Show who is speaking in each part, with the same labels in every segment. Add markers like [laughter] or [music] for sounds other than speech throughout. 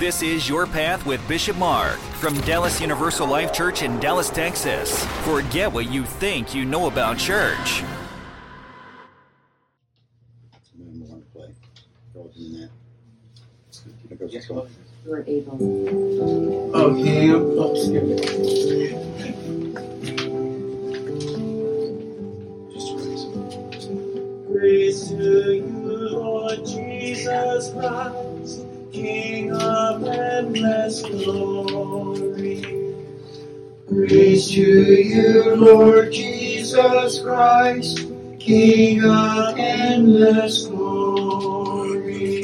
Speaker 1: This is Your Path with Bishop Mark from Dallas Universal Life Church in Dallas, Texas. Forget what you think you know about church.
Speaker 2: You're able.
Speaker 3: King of endless glory.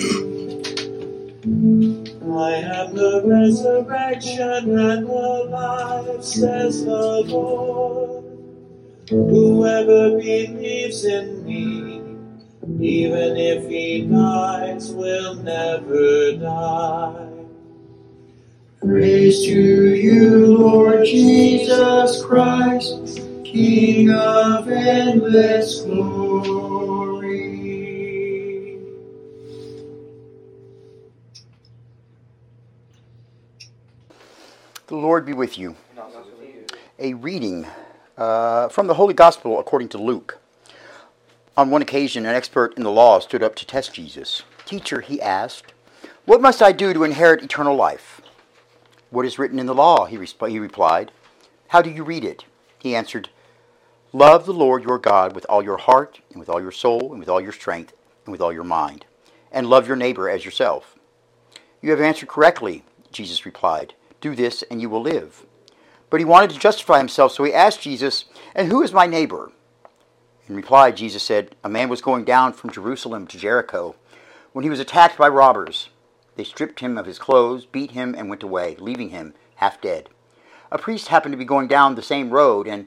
Speaker 3: I am the resurrection and the life, says the Lord. Whoever believes in me, even if he dies, will never die. Praise to you, Lord Jesus Christ, King of endless glory.
Speaker 4: The Lord be with you. A reading uh, from the Holy Gospel according to Luke. On one occasion, an expert in the law stood up to test Jesus. Teacher, he asked, What must I do to inherit eternal life? What is written in the law? He, resp- he replied. How do you read it? He answered, Love the Lord your God with all your heart, and with all your soul, and with all your strength, and with all your mind, and love your neighbor as yourself. You have answered correctly, Jesus replied. Do this, and you will live. But he wanted to justify himself, so he asked Jesus, And who is my neighbor? In reply, Jesus said, A man was going down from Jerusalem to Jericho when he was attacked by robbers. They stripped him of his clothes, beat him, and went away, leaving him half dead. A priest happened to be going down the same road, and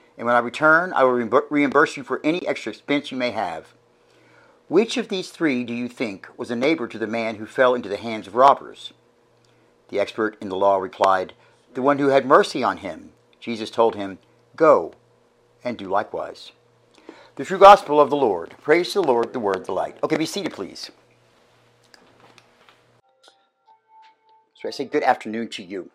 Speaker 4: and when I return, I will reimburse you for any extra expense you may have. Which of these three do you think was a neighbor to the man who fell into the hands of robbers? The expert in the law replied, The one who had mercy on him. Jesus told him, Go and do likewise. The true gospel of the Lord. Praise the Lord, the word, the light. Okay, be seated, please. So I say good afternoon to you.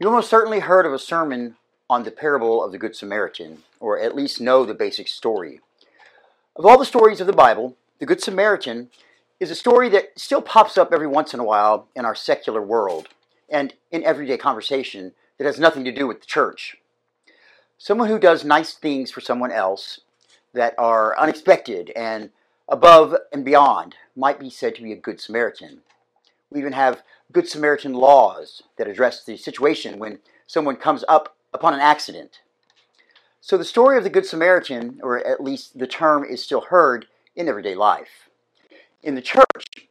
Speaker 4: You almost certainly heard of a sermon on the parable of the Good Samaritan, or at least know the basic story. Of all the stories of the Bible, the Good Samaritan is a story that still pops up every once in a while in our secular world and in everyday conversation that has nothing to do with the church. Someone who does nice things for someone else that are unexpected and above and beyond might be said to be a Good Samaritan. We even have Good Samaritan laws that address the situation when someone comes up upon an accident. So the story of the Good Samaritan, or at least the term, is still heard in everyday life. In the church,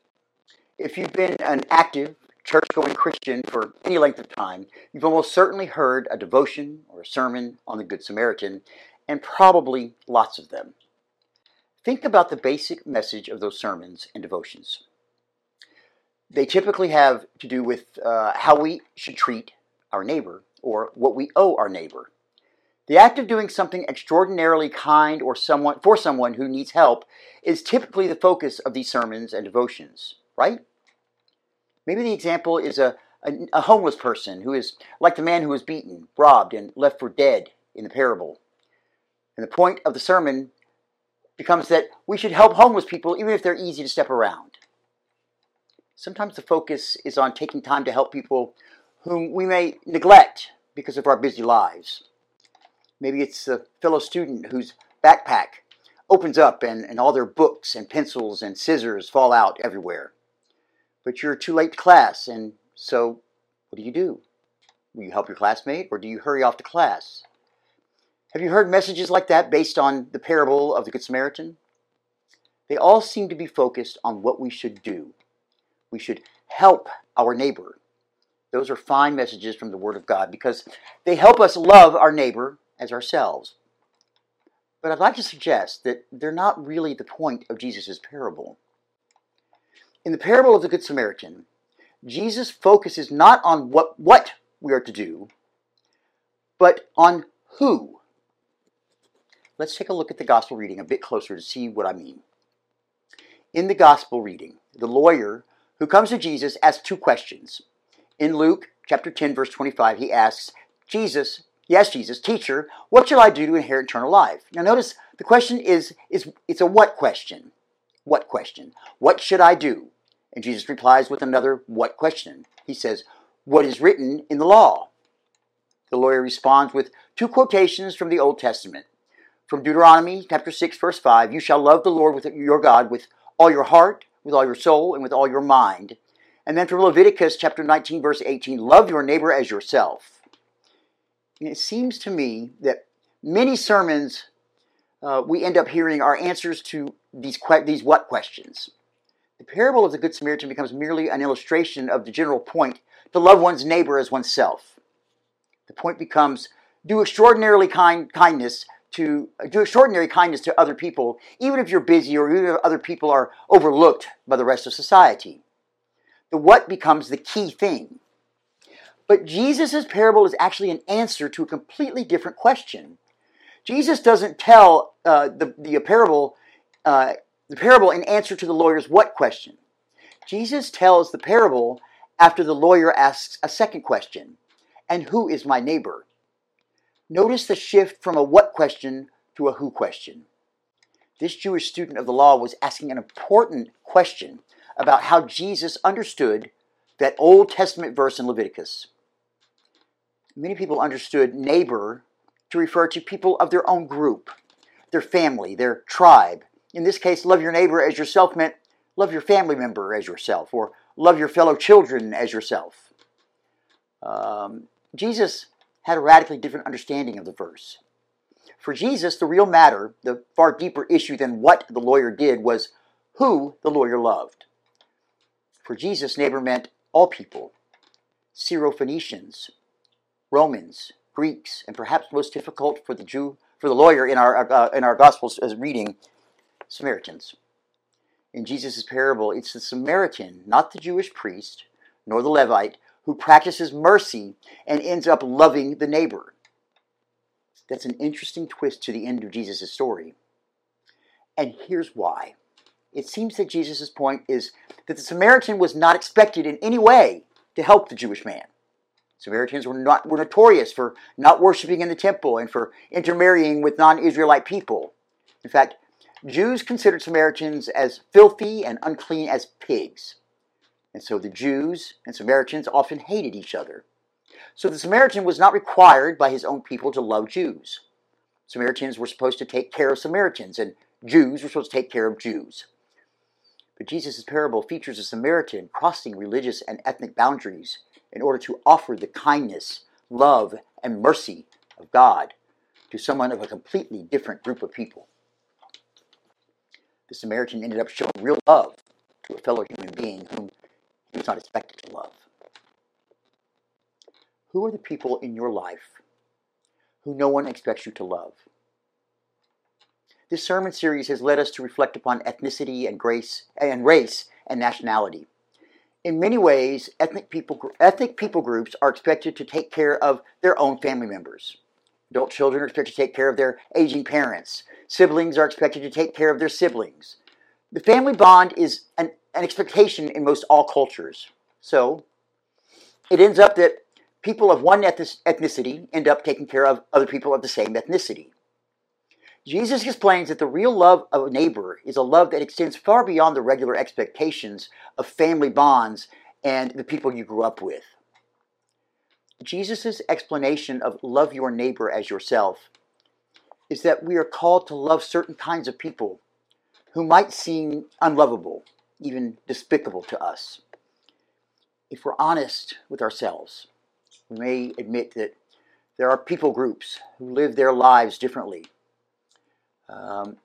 Speaker 4: if you've been an active church going Christian for any length of time, you've almost certainly heard a devotion or a sermon on the Good Samaritan, and probably lots of them. Think about the basic message of those sermons and devotions. They typically have to do with uh, how we should treat our neighbor or what we owe our neighbor. The act of doing something extraordinarily kind or someone for someone who needs help is typically the focus of these sermons and devotions, right? Maybe the example is a, a, a homeless person who is like the man who was beaten, robbed, and left for dead in the parable. And the point of the sermon becomes that we should help homeless people even if they're easy to step around. Sometimes the focus is on taking time to help people whom we may neglect because of our busy lives. Maybe it's a fellow student whose backpack opens up and, and all their books and pencils and scissors fall out everywhere. But you're too late to class, and so what do you do? Will you help your classmate or do you hurry off to class? Have you heard messages like that based on the parable of the Good Samaritan? they all seem to be focused on what we should do. We should help our neighbor. Those are fine messages from the Word of God because they help us love our neighbor as ourselves. But I'd like to suggest that they're not really the point of Jesus' parable. In the parable of the Good Samaritan, Jesus focuses not on what, what we are to do, but on who. Let's take a look at the gospel reading a bit closer to see what I mean. In the gospel reading, the lawyer who comes to Jesus asks two questions. In Luke chapter 10, verse 25, he asks, Jesus, yes, Jesus, teacher, what shall I do to inherit eternal life? Now notice the question is, is it's a what question. What question? What should I do? And Jesus replies with another what question. He says, What is written in the law? The lawyer responds with two quotations from the Old Testament. From Deuteronomy chapter 6, verse 5, You shall love the Lord with your God with all your heart, with all your soul, and with all your mind. And then from Leviticus chapter 19, verse 18, Love your neighbor as yourself. And it seems to me that many sermons uh, we end up hearing are answers to these, que- these what questions. The parable of the Good Samaritan becomes merely an illustration of the general point to love one's neighbor as oneself. The point becomes do extraordinarily kind kindness to do extraordinary kindness to other people, even if you're busy or even if other people are overlooked by the rest of society. The what becomes the key thing. But Jesus' parable is actually an answer to a completely different question. Jesus doesn't tell uh, the, the parable uh, the parable in answer to the lawyer's what question. Jesus tells the parable after the lawyer asks a second question And who is my neighbor? Notice the shift from a what question to a who question. This Jewish student of the law was asking an important question about how Jesus understood that Old Testament verse in Leviticus. Many people understood neighbor to refer to people of their own group, their family, their tribe, in this case, love your neighbor as yourself meant love your family member as yourself, or love your fellow children as yourself. Um, Jesus had a radically different understanding of the verse. For Jesus, the real matter, the far deeper issue than what the lawyer did, was who the lawyer loved. For Jesus, neighbor meant all people Syrophoenicians, Romans, Greeks, and perhaps most difficult for the Jew, for the lawyer in our, uh, in our Gospels as reading, Samaritans. In Jesus' parable, it's the Samaritan, not the Jewish priest, nor the Levite, who practices mercy and ends up loving the neighbor. That's an interesting twist to the end of Jesus' story. And here's why. It seems that Jesus' point is that the Samaritan was not expected in any way to help the Jewish man. Samaritans were, not, were notorious for not worshiping in the temple and for intermarrying with non Israelite people. In fact, Jews considered Samaritans as filthy and unclean as pigs. And so the Jews and Samaritans often hated each other. So the Samaritan was not required by his own people to love Jews. Samaritans were supposed to take care of Samaritans, and Jews were supposed to take care of Jews. But Jesus' parable features a Samaritan crossing religious and ethnic boundaries in order to offer the kindness, love, and mercy of God to someone of a completely different group of people the Samaritan ended up showing real love to a fellow human being whom was not expected to love. Who are the people in your life who no one expects you to love? This sermon series has led us to reflect upon ethnicity and grace and race and nationality. In many ways, ethnic people, ethnic people groups are expected to take care of their own family members. Adult children are expected to take care of their aging parents. Siblings are expected to take care of their siblings. The family bond is an, an expectation in most all cultures. So it ends up that people of one ethnicity end up taking care of other people of the same ethnicity. Jesus explains that the real love of a neighbor is a love that extends far beyond the regular expectations of family bonds and the people you grew up with. Jesus' explanation of love your neighbor as yourself is that we are called to love certain kinds of people who might seem unlovable, even despicable to us. If we're honest with ourselves, we may admit that there are people groups who live their lives differently. Um,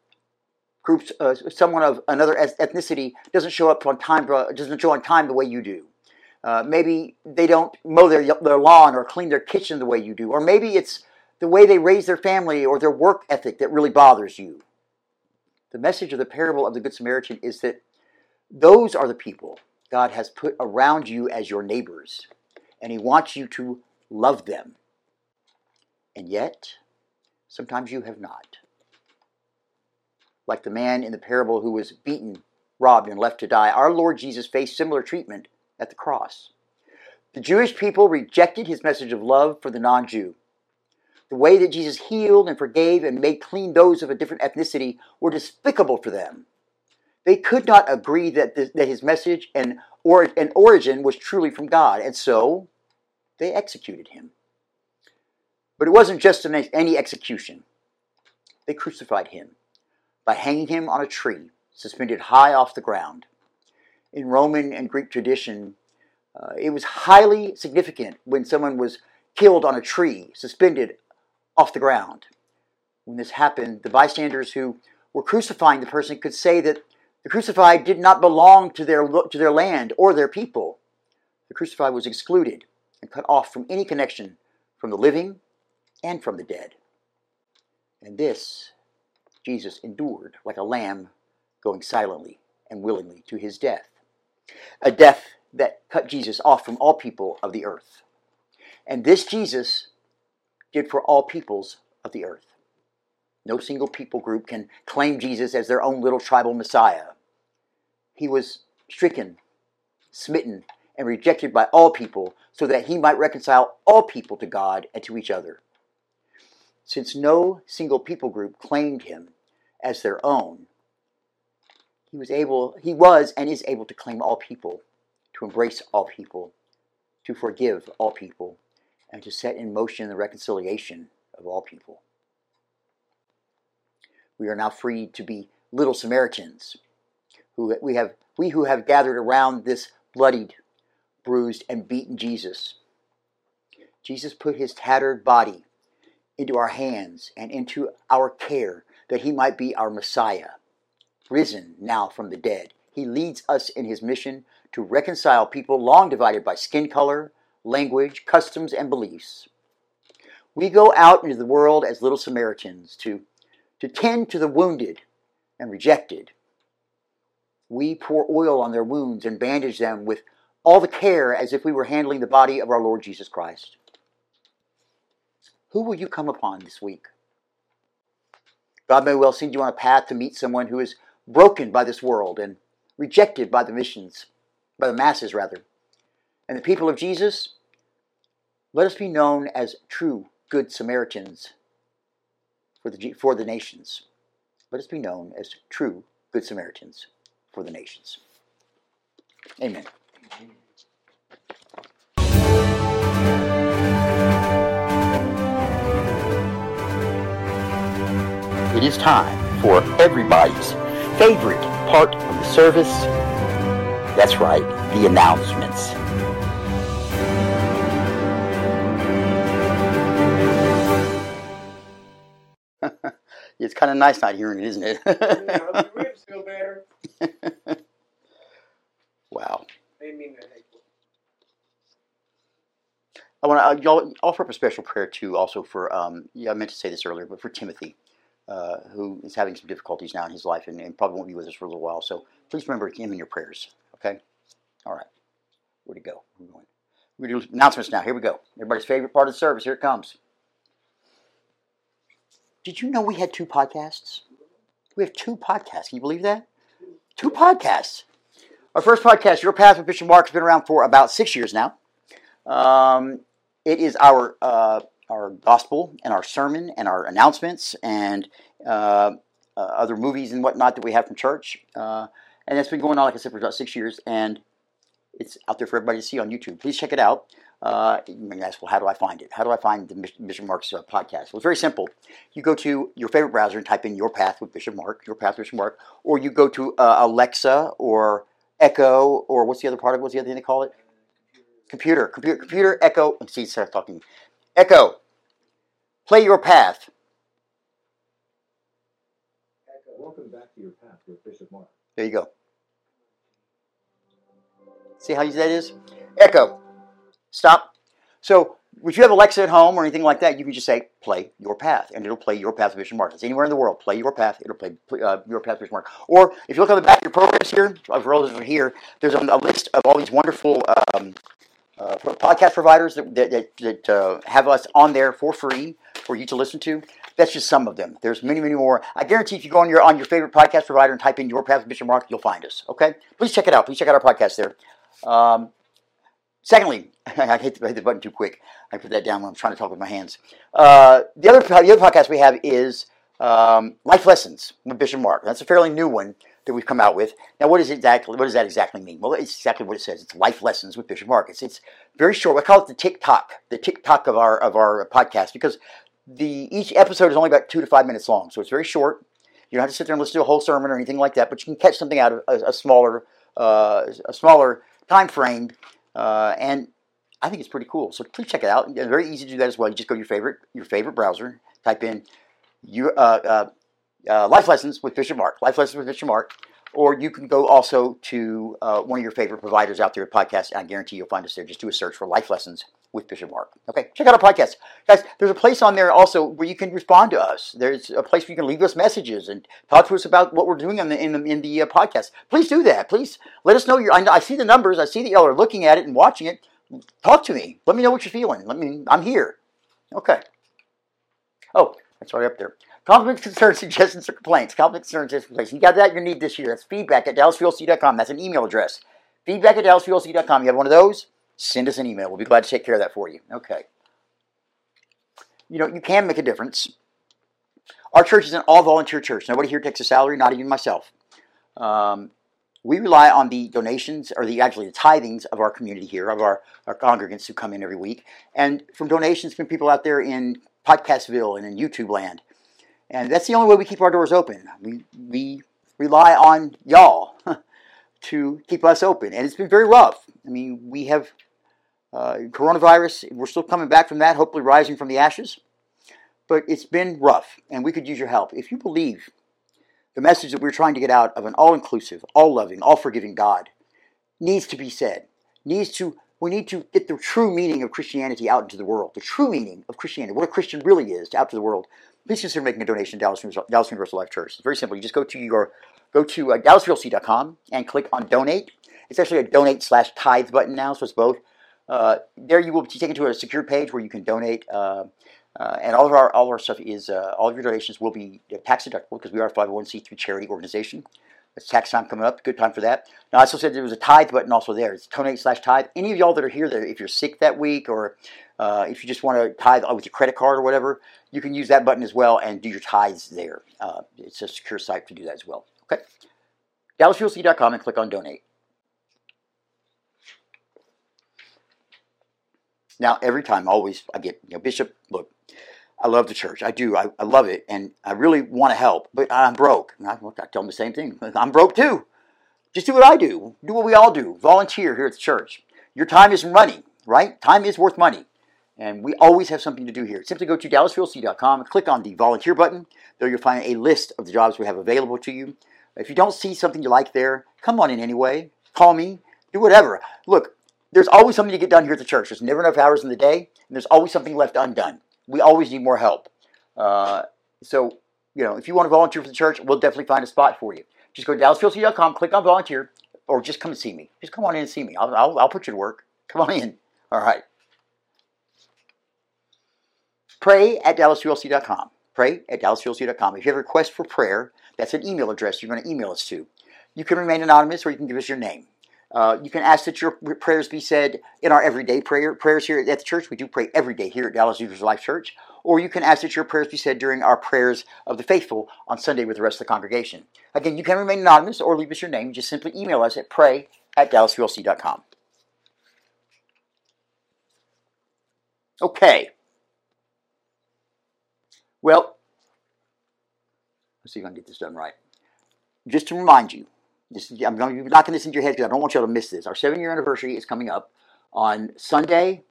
Speaker 4: groups, uh, someone of another ethnicity doesn't show up on time, doesn't show on time the way you do. Uh, maybe they don't mow their, their lawn or clean their kitchen the way you do. Or maybe it's the way they raise their family or their work ethic that really bothers you. The message of the parable of the Good Samaritan is that those are the people God has put around you as your neighbors, and He wants you to love them. And yet, sometimes you have not. Like the man in the parable who was beaten, robbed, and left to die, our Lord Jesus faced similar treatment at the cross. The Jewish people rejected his message of love for the non Jew. The way that Jesus healed and forgave and made clean those of a different ethnicity were despicable for them. They could not agree that, this, that his message and, or, and origin was truly from God, and so they executed him. But it wasn't just an, any execution. They crucified him by hanging him on a tree, suspended high off the ground in Roman and Greek tradition, uh, it was highly significant when someone was killed on a tree, suspended off the ground. When this happened, the bystanders who were crucifying the person could say that the crucified did not belong to their, to their land or their people. The crucified was excluded and cut off from any connection from the living and from the dead. And this Jesus endured like a lamb going silently and willingly to his death a death that cut Jesus off from all people of the earth. And this Jesus did for all peoples of the earth. No single people group can claim Jesus as their own little tribal Messiah. He was stricken, smitten, and rejected by all people so that he might reconcile all people to God and to each other. Since no single people group claimed him as their own, he was able, he was and is able to claim all people, to embrace all people, to forgive all people, and to set in motion the reconciliation of all people. We are now free to be little Samaritans, who we have we who have gathered around this bloodied, bruised, and beaten Jesus. Jesus put his tattered body into our hands and into our care that he might be our Messiah risen now from the dead. He leads us in his mission to reconcile people long divided by skin color, language, customs, and beliefs. We go out into the world as little Samaritans to, to tend to the wounded and rejected. We pour oil on their wounds and bandage them with all the care as if we were handling the body of our Lord Jesus Christ. Who will you come upon this week? God may well send you on a path to meet someone who is broken by this world and rejected by the missions, by the masses rather. And the people of Jesus, let us be known as true good Samaritans for the, for the nations. Let us be known as true good Samaritans for the nations. Amen. It is time for everybody's favorite part of the service. That's right, the announcements. It's kind of nice not hearing it, isn't it?
Speaker 3: yeah, ribs feel better. [laughs]
Speaker 4: wow.
Speaker 3: They mean that.
Speaker 4: I want to y'all offer up a special prayer too, also for. Um, yeah, I meant to say this earlier, but for Timothy. Uh, who is having some difficulties now in his life and, and, probably won't be with us for a little while. So please remember him in your prayers. Okay? All right. Where'd he go? We're going. We do announcements now. Here we go. Everybody's favorite part of the service. Here it comes. Did you know we had two podcasts? We have two podcasts. Can you believe that? Two podcasts. Our first podcast, Your Path with Bishop Mark, has been around for about six years now. Um, it is our uh, our gospel and our sermon and our announcements and uh, uh, other movies and whatnot that we have from church. Uh, and it's been going on, like I said, for about six years, and it's out there for everybody to see on YouTube. Please check it out. Uh, you may ask, well, how do I find it? How do I find the Bishop Mark's uh, podcast? Well, it's very simple. You go to your favorite browser and type in Your Path with Bishop Mark, Your Path with Bishop Mark, or you go to uh, Alexa or Echo, or what's the other part of it? What's the other thing they call it? Computer, computer, computer, Echo. See, start talking. Echo, play your path. Echo.
Speaker 5: Welcome back to your path with Bishop Mark.
Speaker 4: There you go. See how easy that is? Echo. Stop. So if you have Alexa at home or anything like that, you can just say, play your path, and it'll play your path Bishop Mark. It's anywhere in the world. Play your path. It'll play uh, your path with Bishop Mark. Or if you look on the back of your programs here, of are here, there's a, a list of all these wonderful um, uh, podcast providers that, that, that, uh, have us on there for free for you to listen to. That's just some of them. There's many, many more. I guarantee if you go on your on your favorite podcast provider and type in your path with Bishop Mark, you'll find us. Okay? Please check it out. Please check out our podcast there. Um, secondly, [laughs] I hit, the, button too quick. I put that down when I'm trying to talk with my hands. Uh, the other the other podcast we have is um, Life Lessons with Bishop Mark. That's a fairly new one that we've come out with. Now, what is exactly what does that exactly mean? Well, it's exactly what it says. It's Life Lessons with Bishop Mark. It's, it's very short. We call it the TikTok, the TikTok of our of our podcast because the each episode is only about two to five minutes long, so it's very short. You don't have to sit there and listen to a whole sermon or anything like that, but you can catch something out of a, a smaller uh, a smaller time frame, uh, and I think it's pretty cool. So please check it out. It's very easy to do that as well. You just go to your favorite your favorite browser, type in your uh, uh, uh, Life Lessons with Bishop Mark, Life Lessons with Bishop Mark, or you can go also to uh, one of your favorite providers out there podcast. I guarantee you'll find us there. Just do a search for Life Lessons with Bishop Mark. Okay, check out our podcast, guys. There's a place on there also where you can respond to us. There's a place where you can leave us messages and talk to us about what we're doing in the in the, in the uh, podcast. Please do that. Please let us know. Your I, I see the numbers. I see that y'all are looking at it and watching it. Talk to me. Let me know what you're feeling. Let me. I'm here. Okay. Oh, that's right up there. Compliments, concerns, [laughs] suggestions, or complaints. Compliments, concerns, suggestions, complaints. You got that? You need this year. That's feedback at DallasULC.com. That's an email address. Feedback at DallasULC.com. You have one of those? Send us an email. We'll be glad to take care of that for you. Okay. You know, you can make a difference. Our church is an all volunteer church. Nobody here takes a salary, not even myself. Um, we rely on the donations, or the actually the tithings of our community here, of our, our congregants who come in every week, and from donations from people out there in Podcastville and in YouTube land. And that's the only way we keep our doors open. We, we rely on y'all [laughs] to keep us open. And it's been very rough. I mean, we have uh, coronavirus, we're still coming back from that, hopefully rising from the ashes. But it's been rough, and we could use your help. If you believe the message that we're trying to get out of an all inclusive, all loving, all forgiving God needs to be said, needs to we need to get the true meaning of Christianity out into the world. The true meaning of Christianity, what a Christian really is, out to the world. Please consider making a donation to Dallas, Dallas Universal Life Church. It's very simple. You just go to your go to uh, and click on donate. It's actually a donate slash tithe button now, so it's both. Uh, there you will be taken to a secure page where you can donate. Uh, uh, and all of our all of our stuff is uh, all of your donations will be tax deductible because we are a 501c3 charity organization. It's tax time coming up. Good time for that. Now, I also said there was a tithe button also there. It's donate slash tithe. Any of y'all that are here, that if you're sick that week or uh, if you just want to tithe with your credit card or whatever, you can use that button as well and do your tithes there. Uh, it's a secure site to do that as well. Okay. DallasULC.com and click on donate. Now, every time, always, I get, you know, Bishop, look, I love the church. I do. I, I love it. And I really want to help, but I'm broke. And I, I tell them the same thing. [laughs] I'm broke too. Just do what I do. Do what we all do. Volunteer here at the church. Your time is money, right? Time is worth money. And we always have something to do here. Simply go to DallasULC.com and click on the volunteer button. There you'll find a list of the jobs we have available to you. If you don't see something you like there, come on in anyway. Call me. Do whatever. Look, there's always something to get done here at the church. There's never enough hours in the day, and there's always something left undone. We always need more help. Uh, so, you know, if you want to volunteer for the church, we'll definitely find a spot for you. Just go to DallasULC.com, click on volunteer, or just come and see me. Just come on in and see me. I'll, I'll, I'll put you to work. Come on in. All right. Pray at DallasULC.com. Pray at DallasULC.com. If you have a request for prayer, that's an email address you're going to email us to. You can remain anonymous or you can give us your name. Uh, you can ask that your prayers be said in our everyday prayer prayers here at the church. We do pray every day here at Dallas Universal Life Church. Or you can ask that your prayers be said during our prayers of the faithful on Sunday with the rest of the congregation. Again, you can remain anonymous or leave us your name. Just simply email us at pray at DallasULC.com. Okay. Well, let's see if I can get this done right. Just to remind you, this, I'm going to be knocking this into your head because I don't want you all to miss this. Our seven year anniversary is coming up on Sunday,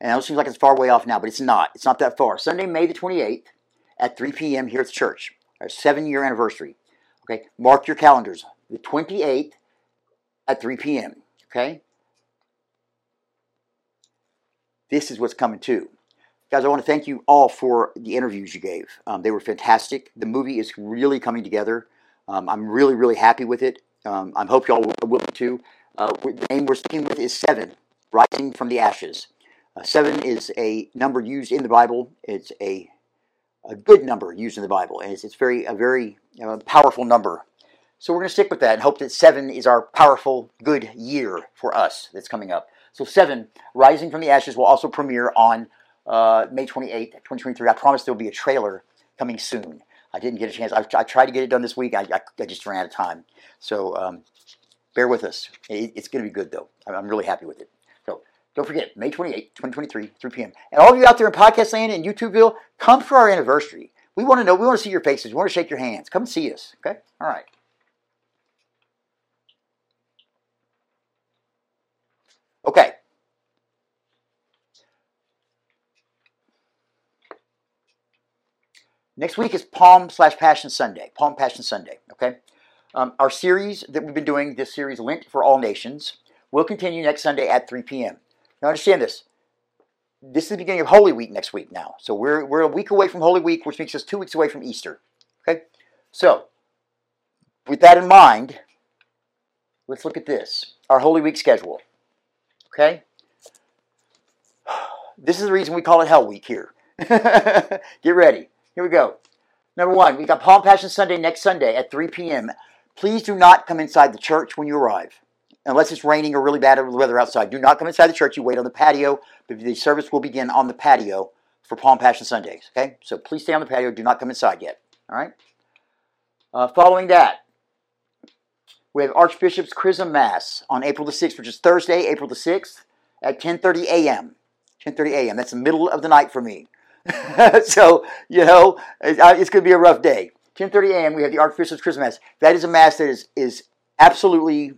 Speaker 4: and it seems like it's far way off now, but it's not. It's not that far. Sunday, May the 28th at 3 p.m. here at the church. Our seven year anniversary. Okay, mark your calendars. The 28th at 3 p.m. Okay? This is what's coming too. Guys, I want to thank you all for the interviews you gave. Um, they were fantastic. The movie is really coming together. Um, I'm really, really happy with it. Um, I hope y'all will, too. Uh, the name we're sticking with is Seven, Rising from the Ashes. Uh, seven is a number used in the Bible. It's a, a good number used in the Bible, and it's, it's very a very uh, powerful number. So we're going to stick with that and hope that seven is our powerful, good year for us that's coming up. So seven, Rising from the Ashes, will also premiere on uh, May 28th, 2023. I promise there will be a trailer coming soon. I didn't get a chance. I, I tried to get it done this week. I, I, I just ran out of time. So um, bear with us. It, it's going to be good, though. I'm really happy with it. So don't forget, May 28th, 2023, 3 p.m. And all of you out there in podcast land and YouTubeville, come for our anniversary. We want to know. We want to see your faces. We want to shake your hands. Come see us. Okay? All right. Okay. Next week is Palm slash Passion Sunday. Palm Passion Sunday. Okay. Um, our series that we've been doing, this series Lent for All Nations, will continue next Sunday at 3 p.m. Now understand this. This is the beginning of Holy Week next week now. So we're, we're a week away from Holy Week, which makes us two weeks away from Easter. Okay? So, with that in mind, let's look at this our Holy Week schedule. Okay? [sighs] This is the reason we call it Hell Week here. [laughs] Get ready. Here we go. Number one, we got Palm Passion Sunday next Sunday at 3 p.m. Please do not come inside the church when you arrive. Unless it's raining or really bad weather outside. Do not come inside the church. You wait on the patio. The service will begin on the patio for Palm Passion Sundays. Okay? So please stay on the patio. Do not come inside yet. All right? Uh, following that, we have Archbishop's Chrism Mass on April the 6th, which is Thursday, April the 6th at 10.30 a.m. 10.30 a.m. That's the middle of the night for me. [laughs] so, you know, it's going to be a rough day. 10.30 a.m. we have the Archbishop's Chrism Mass. That is a Mass that is, is absolutely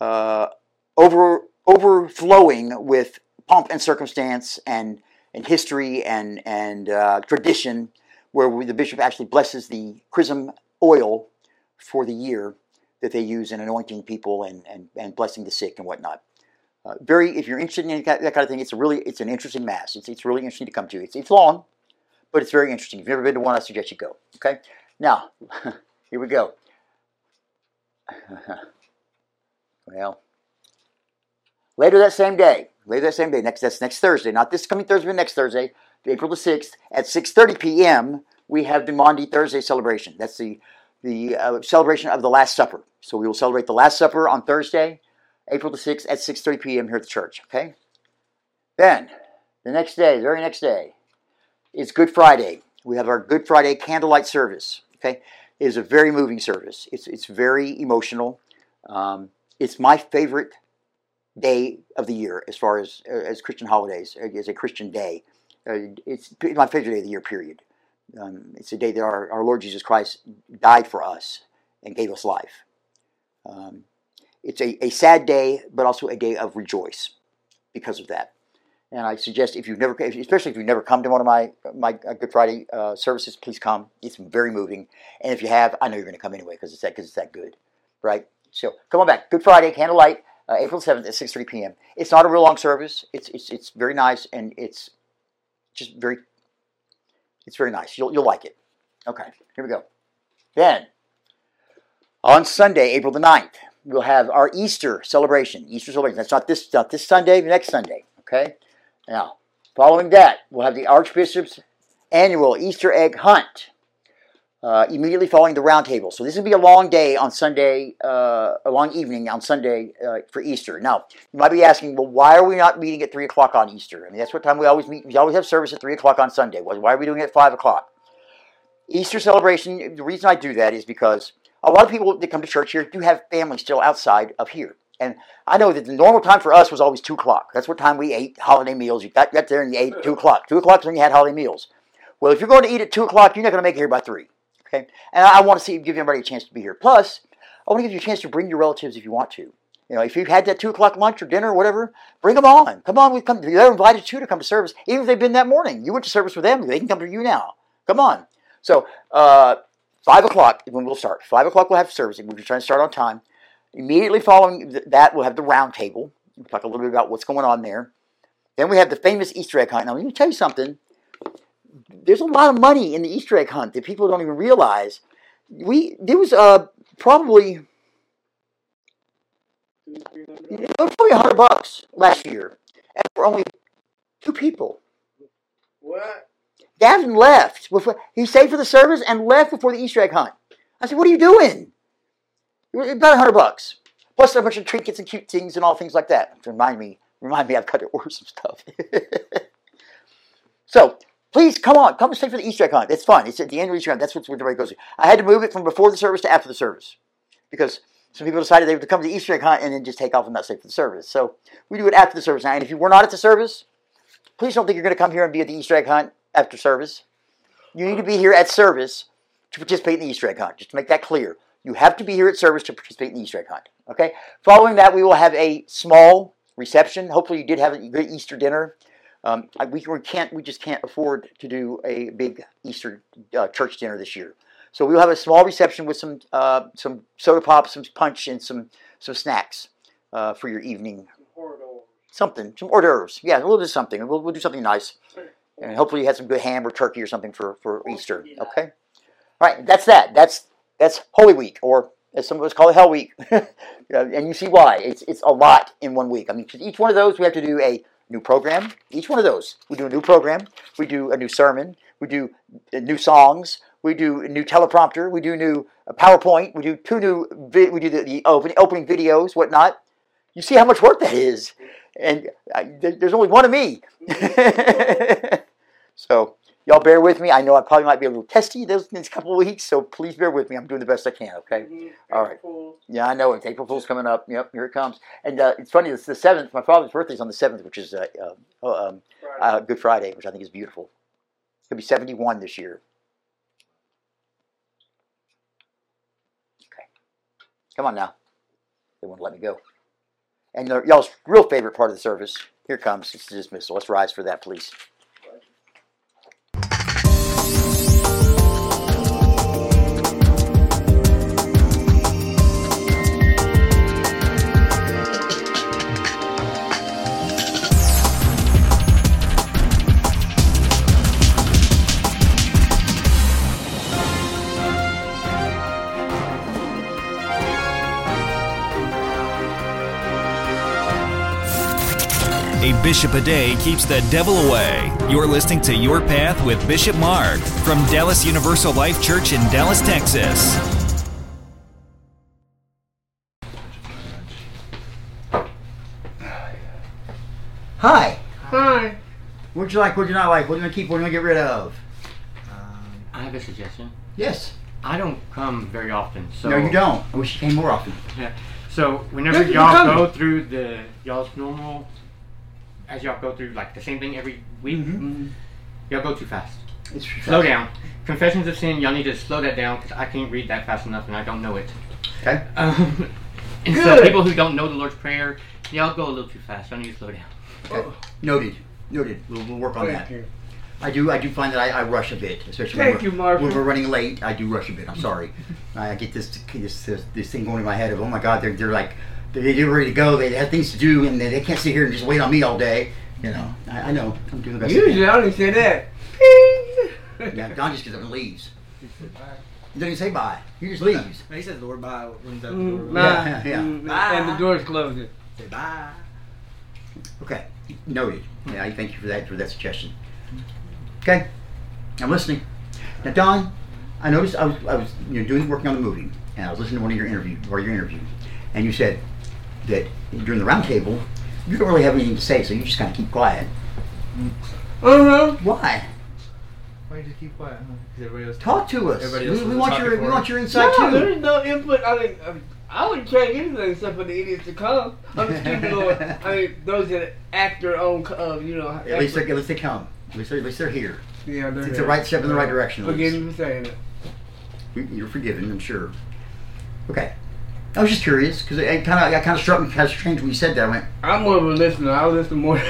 Speaker 4: uh, over overflowing with pomp and circumstance and, and history and, and uh, tradition where we, the bishop actually blesses the chrism oil for the year that they use in anointing people and, and, and blessing the sick and whatnot. Uh, very, if you're interested in that kind of thing, it's a really, it's an interesting mass. It's, it's really interesting to come to. It's, it's long, but it's very interesting. If you've never been to one, I suggest you go. Okay, now [laughs] here we go. [laughs] well, later that same day, later that same day, next that's next Thursday, not this coming Thursday, but next Thursday, April the sixth at six thirty p.m. We have the Maundy Thursday celebration. That's the the uh, celebration of the Last Supper. So we will celebrate the Last Supper on Thursday, April the 6th at 6.30 p.m. here at the church, okay? Then, the next day, the very next day, is Good Friday. We have our Good Friday candlelight service, okay? It is a very moving service. It's, it's very emotional. Um, it's my favorite day of the year as far as, as Christian holidays, as a Christian day. Uh, it's my favorite day of the year, period. Um, it's a day that our, our Lord Jesus Christ died for us and gave us life. Um, it's a, a sad day, but also a day of rejoice because of that. And I suggest if you've never, especially if you've never come to one of my my uh, Good Friday uh, services, please come. It's very moving. And if you have, I know you're going to come anyway because it's that because it's that good, right? So come on back. Good Friday, candlelight, uh, April seventh at six thirty p.m. It's not a real long service. It's it's it's very nice and it's just very it's very nice. You'll, you'll like it. Okay, here we go. Then, on Sunday, April the 9th, we'll have our Easter celebration. Easter celebration. That's not this, not this Sunday, next Sunday. Okay? Now, following that, we'll have the Archbishop's annual Easter egg hunt. Uh, immediately following the roundtable. So this will be a long day on Sunday, uh, a long evening on Sunday uh, for Easter. Now, you might be asking, well, why are we not meeting at 3 o'clock on Easter? I mean, that's what time we always meet. We always have service at 3 o'clock on Sunday. Why are we doing it at 5 o'clock? Easter celebration, the reason I do that is because a lot of people that come to church here do have families still outside of here. And I know that the normal time for us was always 2 o'clock. That's what time we ate holiday meals. You got, got there and you ate 2 o'clock. 2 o'clock is when you had holiday meals. Well, if you're going to eat at 2 o'clock, you're not going to make it here by 3. Okay, and I, want to see give everybody a chance to be here. Plus, I want to give you a chance to bring your relatives if you want to. You know, if you've had that two o'clock lunch or dinner or whatever, bring them on. Come on, we come. They're invited too to come to service, even if they've been that morning. You went to service with them; they can come to you now. Come on. So, uh, five o'clock when we'll start. Five o'clock we'll have service. We're trying to start on time. Immediately following th- that, we'll have the round table. We'll talk a little bit about what's going on there. Then we have the famous Easter egg hunt. Now, let me tell you something. There's a lot of money in the Easter egg hunt that people don't even realize. We there was uh probably it was probably hundred bucks last year, and for only two people.
Speaker 3: What?
Speaker 4: Gavin left. Before, he stayed for the service and left before the Easter egg hunt. I said, "What are you doing?" It About a hundred bucks, plus a bunch of trinkets and cute things and all things like that. Remind me, remind me, I've got to [laughs] order some stuff. so please come on, come stay for the Easter egg hunt. It's fun. It's at the end of the Easter hunt. That's what everybody goes to. I had to move it from before the service to after the service because some people decided they would come to the Easter egg hunt and then just take off and not stay for the service. So we do it after the service now. And if you were not at the service, please don't think you're going to come here and be at the Easter egg hunt after service. You need to be here at service to participate in the Easter egg hunt. Just to make that clear. You have to be here at service to participate in the Easter egg hunt. Okay? Following that, we will have a small reception. Hopefully, you did have a good Easter dinner. Um, we, we can't. We just can't afford to do a big Easter uh, church dinner this year. So we'll have a small reception with some uh, some soda pop, some punch, and some some snacks uh, for your evening.
Speaker 3: Some.
Speaker 4: Something, some hors d'oeuvres. Yeah, we'll do something. We'll, we'll do something nice. And hopefully you had some good ham or turkey or something for, for Easter. Okay? All right, that's that. That's that's Holy Week, or as some of us call it Hell Week. [laughs] Yeah, and you see why. It's it's a lot in one week. I mean, each one of those we have to do a new program. Each one of those we do a new program. We do a new sermon. We do uh, new songs. We do a new teleprompter. We do new uh, PowerPoint. We do two new. Vi- we do the, the opening opening videos, whatnot. You see how much work that is, and I, there's only one of me. [laughs] so y'all bear with me. I know I probably might be a little testy those next couple of weeks, so please bear with me. I'm doing the best I can. Okay.
Speaker 3: Mhm.
Speaker 4: All right.
Speaker 3: April
Speaker 4: Yeah, I know. It's April Fool's coming up. Yep, here it comes. And uh, it's funny. It's the seventh. My father's birthday is on the seventh, which is uh, uh, oh, um,
Speaker 3: Friday.
Speaker 4: uh, Good Friday, which I think is beautiful. He'll be 71 this year. Okay. Come on now. They won't let me go. And uh, y'all's real favorite part of the service. Here it comes. It's the dismissal. Let's rise for that, please.
Speaker 1: Bishop a day keeps the devil away. You're listening to Your Path with Bishop Mark from Dallas Universal Life Church in Dallas, Texas.
Speaker 4: Hi.
Speaker 3: Hi.
Speaker 4: What'd you like? What'd you not like? What do you want to keep? What do you want to get rid of?
Speaker 5: Um, I have a suggestion.
Speaker 4: Yes.
Speaker 5: I don't come very often, so
Speaker 4: no, you don't. I wish you came more often. Yeah.
Speaker 5: So whenever
Speaker 3: Thank you for
Speaker 5: y'all go through the y'all's normal, as y'all go through like the same thing every week,
Speaker 4: Mm-hmm.
Speaker 5: y'all go too fast.
Speaker 4: It's
Speaker 5: Slow down. Confessions of sin, y'all need to slow that down because I can't read that fast enough and I don't know it.
Speaker 4: Okay.
Speaker 5: Um, [laughs] and so people who don't know the Lord's Prayer, y'all go a little too fast. Y'all need to slow down.
Speaker 4: Okay. Noted. Noted. We'll, we'll work on that.
Speaker 3: Thank you.
Speaker 4: I do. I do find that I, I rush a bit, especially
Speaker 3: Thank
Speaker 4: when,
Speaker 3: you,
Speaker 4: we're,
Speaker 3: Marshall.
Speaker 4: when we're running late. I do rush a bit. I'm sorry. [laughs] I get this this this, this thing going in my head of oh my god, they're they're like they're they're ready to go. They have things to do, and they, they can't sit here and just wait on me all day. You know. I, I know. I'm doing the best. I
Speaker 3: Usually
Speaker 4: can.
Speaker 3: I only say that. [laughs]
Speaker 4: Yeah, Don just gets up and leaves. He doesn't even say bye. He just leaves.
Speaker 6: He said Lord bye when he's at the
Speaker 3: Mm,
Speaker 6: door.
Speaker 3: bye.
Speaker 4: Yeah, yeah.
Speaker 3: Mm, And the door's closing.
Speaker 6: Say bye.
Speaker 4: Okay. Noted. Yeah, I thank you for that for that suggestion. Okay. I'm listening. Now, Don, I noticed I was I was you know doing working on the movie, and I was listening to one of your interview or your interview, and you said that during the roundtable you don't really have anything to say, so you just kind of keep quiet.
Speaker 3: Uh huh.
Speaker 4: Why?
Speaker 6: Why you just keep quiet? Huh? 'Cause everybody else
Speaker 4: Talk to us.
Speaker 6: Everybody
Speaker 4: We,
Speaker 6: else
Speaker 4: we
Speaker 6: was
Speaker 4: want
Speaker 6: talking
Speaker 4: your we want your insight
Speaker 3: No,
Speaker 4: too.
Speaker 3: there's no input. I mean, I, mean, I wouldn't change anything except for the idiots to come. I'm just keeping Lord. [laughs] I mean, those that act their own, uh, you know.
Speaker 4: At least they at least they come. At least, they're- at least they're here.
Speaker 3: yeah, they're
Speaker 4: It's
Speaker 3: here.
Speaker 4: a right step in the right direction. at
Speaker 3: Forgive me for saying it.
Speaker 4: You're forgiven, I'm sure. Okay. I was just curious because it, it kind of it kind of struck me kind of strange when you said that. I went,
Speaker 3: I'm more of a listener. I'll listen more.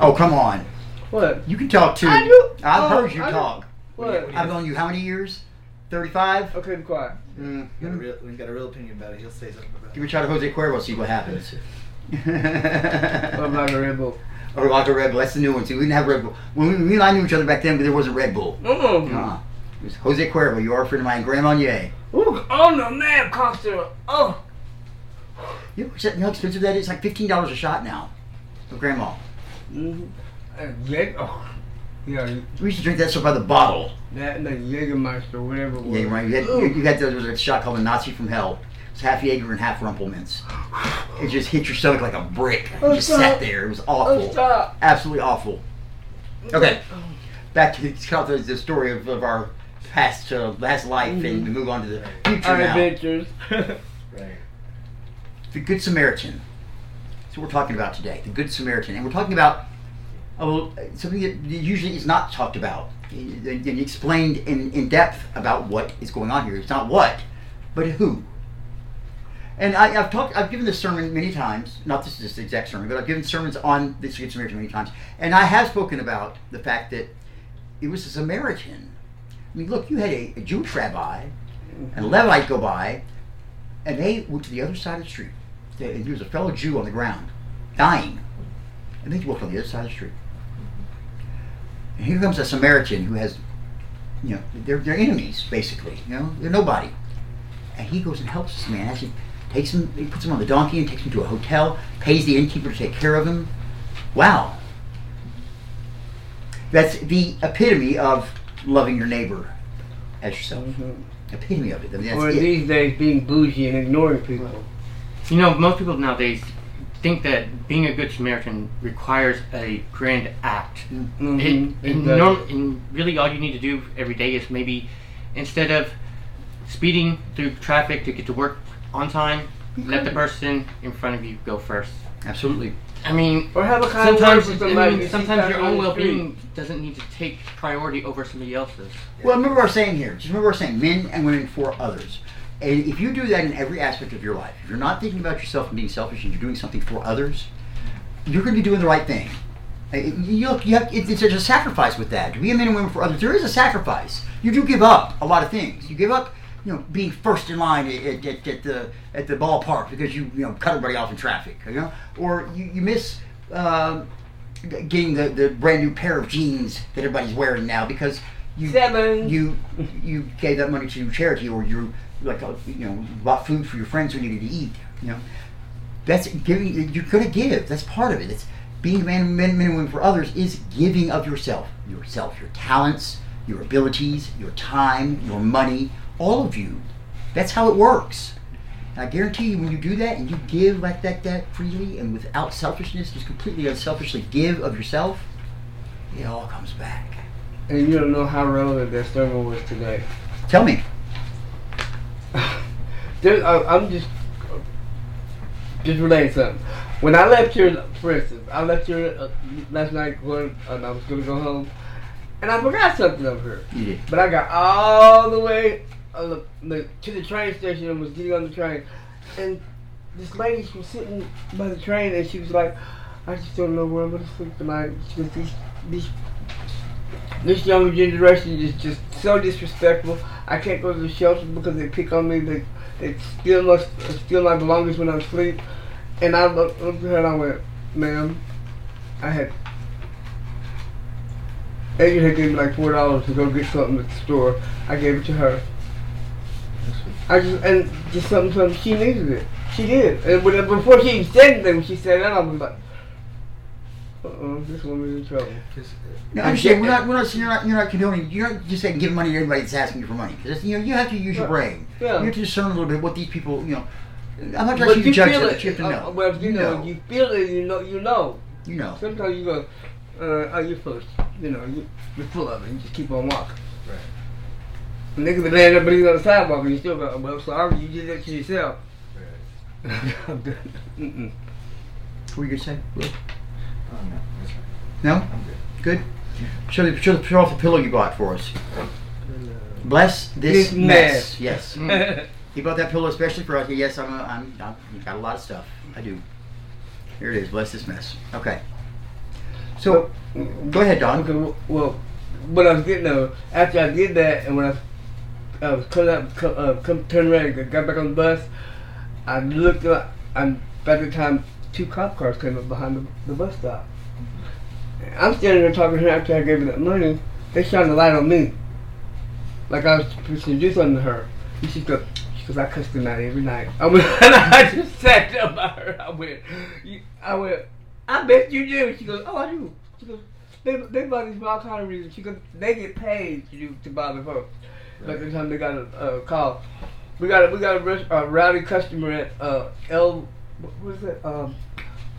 Speaker 4: "Oh, come on,
Speaker 3: What?
Speaker 4: you can talk too."
Speaker 3: I do.
Speaker 4: I've
Speaker 3: Oh,
Speaker 4: heard you
Speaker 3: I do.
Speaker 4: talk.
Speaker 3: What?
Speaker 4: I've known you how many years? 35?
Speaker 3: Okay, be quiet.
Speaker 4: Mm.
Speaker 6: Got a real, when you got a real opinion about it, he'll say something about it.
Speaker 4: Give
Speaker 6: it.
Speaker 4: a shot of Jose Cuervo, see what happens.
Speaker 3: I'm like a Red Bull. [laughs]
Speaker 4: or like a Red Bull. That's the new one too. We didn't have Red Bull. When we, me and I knew each other back then, but there wasn't Red Bull.
Speaker 3: Mm.
Speaker 4: Uh, it was Jose Cuervo. You are a friend of mine, Grand Marnier.
Speaker 3: Ooh, oh no, man, Costa. Oh,
Speaker 4: You know, you know how expensive that is? It's like fifteen dollars a shot now. Of Grandma.
Speaker 3: mm-hmm. Jag- oh, yeah,
Speaker 4: We used to drink that stuff by the bottle.
Speaker 3: that and the Jägermeister, whatever. It was.
Speaker 4: Yeah, right. You had, you, you had there was a shot called a Nazi from Hell. It's half Jaeger and half Rumple Minze. It just hit your stomach like a brick. You
Speaker 3: Oh,
Speaker 4: just
Speaker 3: stop.
Speaker 4: sat there. It was
Speaker 3: Oh,
Speaker 4: awful.
Speaker 3: stop.
Speaker 4: Absolutely awful. Okay. Back to the, the story of, of our past uh, last life, and we move on to the future
Speaker 3: Our
Speaker 4: now.
Speaker 3: adventures. [laughs]
Speaker 6: Right.
Speaker 4: The Good Samaritan. That's what we're talking about today. The Good Samaritan, and we're talking about oh, something that usually is not talked about and and explained in, in depth about what is going on here. It's not what, but who. And I, I've talked, I've given this sermon many times. Not this this exact sermon, but I've given sermons on this Good Samaritan many times, and I have spoken about the fact that it was a Samaritan. I mean, look, you had a, a Jewish rabbi and a Levite go by, and they went to the other side of the street. And there was a fellow Jew on the ground, dying, and they walked on the other side of the street. And here comes a Samaritan who has, you know, they're, they're enemies basically. You know, they're nobody. And he goes and helps this man. Actually, takes him, he puts him on the donkey and takes him to a hotel. Pays the innkeeper to take care of him. Wow. That's the epitome of loving your neighbor as yourself.
Speaker 3: Mhm.
Speaker 4: Epitome of it. I mean,
Speaker 3: Or
Speaker 4: it.
Speaker 3: these days, being bougie and ignoring people.
Speaker 5: You know, most people nowadays think that being a good Samaritan requires a grand act.
Speaker 3: Mhm.
Speaker 5: It,
Speaker 3: It
Speaker 5: norm, and really, all you need to do every day is maybe instead of speeding through traffic to get to work on time, let the person in front of you go first.
Speaker 4: Absolutely.
Speaker 5: I mean,
Speaker 3: Or have a kind
Speaker 5: sometimes,
Speaker 3: with
Speaker 5: I mean, sometimes your own well-being doesn't need to take priority over somebody else's.
Speaker 4: Well, remember our saying here. Just remember our saying: men and women for others. And if you do that in every aspect of your life, if you're not thinking about yourself and being selfish, and you're doing something for others, you're going to be doing the right thing. You look, you have, it- it's, there's a sacrifice with that. To be a men and women for others, there is a sacrifice. You do give up a lot of things. You give up, you know, being first in line at, at, at the at the ballpark because you you know cut everybody off in traffic, you know, or you, you miss. Um, g- getting the, the brand new pair of jeans that everybody's wearing now because you
Speaker 3: Seven.
Speaker 4: you you gave that money to charity or you like uh, you know bought food for your friends who needed to eat you know that's giving you're gonna give that's part of it it's being a man men, men and women for others is giving of yourself yourself your talents your abilities your time your money all of you that's how it works and I guarantee you, when you do that and you give like that, that freely and without selfishness, just completely unselfishly give of yourself, it all comes back.
Speaker 3: And you don't know how relevant that sermon was today.
Speaker 4: Tell me. [sighs]
Speaker 3: There, I, I'm just just relating something. When I left here, for instance, I left here uh, last night going, and I was gonna go home, and I forgot something over here.
Speaker 4: You did.
Speaker 3: But I got all the way the, the, to the train station and was getting on the train, and this lady she was sitting by the train and she was like, "I just don't know where I'm gonna sleep tonight." She goes, "These, these, this younger generation is just so disrespectful. I can't go to the shelter because they pick on me. They, they steal my, steal my belongings when I'm asleep." And I looked, looked at her and I went, "Ma'am, I had." Adrian had gave me like four dollars to go get something at the store. I gave it to her. I just and just something, something she needed it. She did. And when, before she even said anything, when she said that, I was like, "Uh oh, this woman's in trouble."
Speaker 6: Just,
Speaker 4: Now, understand, we're not, we're not, you're not, you're not condoning, you're not just saying give money to everybody that's asking you for money. 'Cause, you know, you have to use your brain.
Speaker 3: Yeah.
Speaker 4: You have to discern a little bit what these people, you know. I'm not
Speaker 3: But
Speaker 4: trying to
Speaker 3: you
Speaker 4: judge
Speaker 3: it.
Speaker 4: but you have to
Speaker 3: uh, well, you, know,
Speaker 4: know.
Speaker 3: you feel it. You know, you know.
Speaker 4: You know.
Speaker 3: Sometimes you go, uh, "Oh, you're full. You know, you, you're full of it. You just keep on walking."
Speaker 6: Right.
Speaker 3: And niggas be laying there bleeding on the sidewalk, and you still go, "Well, sorry, you did that to yourself."
Speaker 6: Right. [laughs]
Speaker 3: Mm-mm.
Speaker 4: What were you going to say? Will?
Speaker 6: Oh, no, that's fine.
Speaker 4: No?
Speaker 6: I'm good.
Speaker 4: Good? Show, the, show, the, show off the pillow you bought for us. Bless this,
Speaker 3: This
Speaker 4: mess.
Speaker 3: mess.
Speaker 4: Yes.
Speaker 5: Mm. [laughs]
Speaker 4: He bought that pillow especially for us. Yes, I'm, a, I'm, I'm I've got a lot of stuff. I do. Here it is. Bless this mess. Okay. So, go ahead, Don.
Speaker 3: Okay, well, well, what I was getting though, after I did that, and when I I was coming out, come, uh, come turn around, got got back on the bus. I looked up, and by the time two cop cars came up behind the, the bus stop. I'm standing there talking to her after I gave her that money. They shined the light on me, like I was supposed to do something to her. And she goes, goes, I cuss them out every night. I went, [laughs] and I just sat there by her. I went, I went, I bet you do. She goes, oh, I do. She goes, they, they bother me for all kind of reasons. She goes, they get paid to do to bother folks. By the time they got a uh, call, we got a, we got a, a rowdy customer at uh, El, what is it? Um,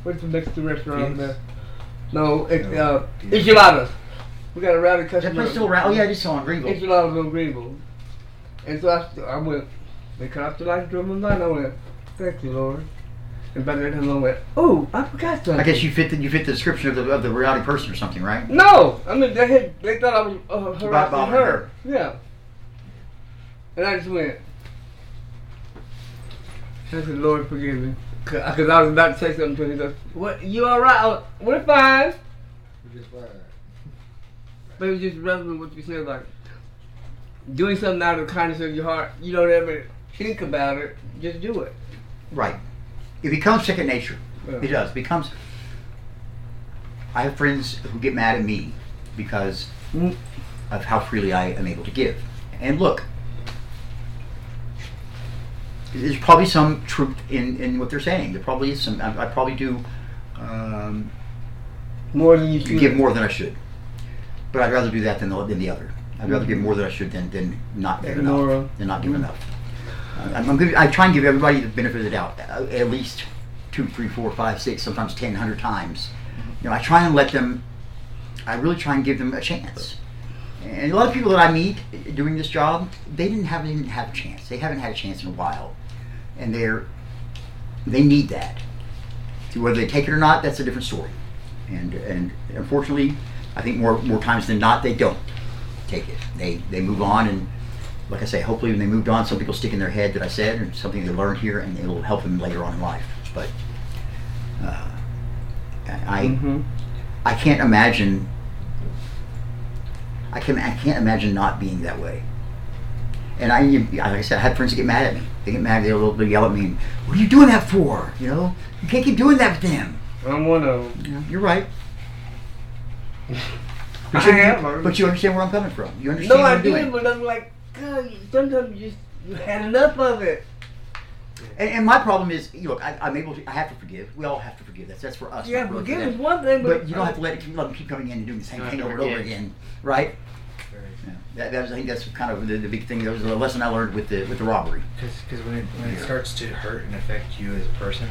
Speaker 3: what's the next to restaurant there? No, it, uh, enchiladas. We got a rowdy customer.
Speaker 4: That place still around? Oh yeah, I just saw on Greenville.
Speaker 3: Enchiladas on Greenville. And so I, I went, they cut off the lights, my light, and I went, thank you, Lord. And by that time I went, oh, I forgot something.
Speaker 4: I guess you fit the, you fit the description of the of the reality person or something, right?
Speaker 3: No, I mean they had, they thought I was uh, harassing her.
Speaker 4: her.
Speaker 3: Yeah. And I just went. I said, Lord, forgive me, because I was about to say something to him. He goes, "What? You all right? Was, We're fine." We're just fine. But it was just relevant what you said, like doing something out of the kindness of your heart. You don't ever think about it. Just do it.
Speaker 4: Right. It becomes second nature.
Speaker 3: Yeah.
Speaker 4: It does. It becomes. I have friends who get mad at me because
Speaker 3: Mm.
Speaker 4: of how freely I am able to give. And look, there's probably some truth in, in what they're saying. There probably is some. I, I probably do um,
Speaker 3: More than you should.
Speaker 4: give more than I should. But I'd rather do that than the, than the other. I'd rather give more than I should than, than not give enough. Than not give
Speaker 3: Mhm.
Speaker 4: enough. Uh, I'm, I'm giving, I try and give everybody the benefit of the doubt uh, at least two, three, four, five, six, sometimes ten, hundred times. You know, I try and let them. I really try and give them a chance. And a lot of people that I meet doing this job, they didn't have they didn't have a chance. They haven't had a chance in a while, and they're they need that. See, whether they take it or not, that's a different story. And and unfortunately, I think more more times than not, they don't take it. They they move on, and like I say, hopefully when they moved on, some people stick in their head that I said, or something they learned here, and it'll help them later on in life. But uh, I
Speaker 3: Mhm.
Speaker 4: I can't imagine. I can I can't imagine not being that way. And I, like I said, I had friends that get mad at me. They get mad. They'll, they'll yell at me. What are you doing that for? You know, you can't keep doing that with them.
Speaker 3: I'm one of them.
Speaker 4: Know, you're right. But [laughs]
Speaker 3: I
Speaker 4: you,
Speaker 3: am.
Speaker 4: but you understand where I'm coming from. You understand
Speaker 3: No, I
Speaker 4: I'm doing.
Speaker 3: but I'm like, God, sometimes you just you had enough of it.
Speaker 4: And, and my problem is, you look, I, I'm able to. I have to forgive. We all have to forgive. That's that's for us.
Speaker 3: Yeah,
Speaker 4: not really for
Speaker 3: is one thing, but,
Speaker 4: But you don't have to let it keep, let them keep coming in and doing the same thing over and over again, right?
Speaker 6: Right.
Speaker 4: Yeah. That, that was, I think that's kind of the, the big thing. That was a lesson I learned with the with the robbery.
Speaker 6: Because when it when it starts to hurt and affect you as a person,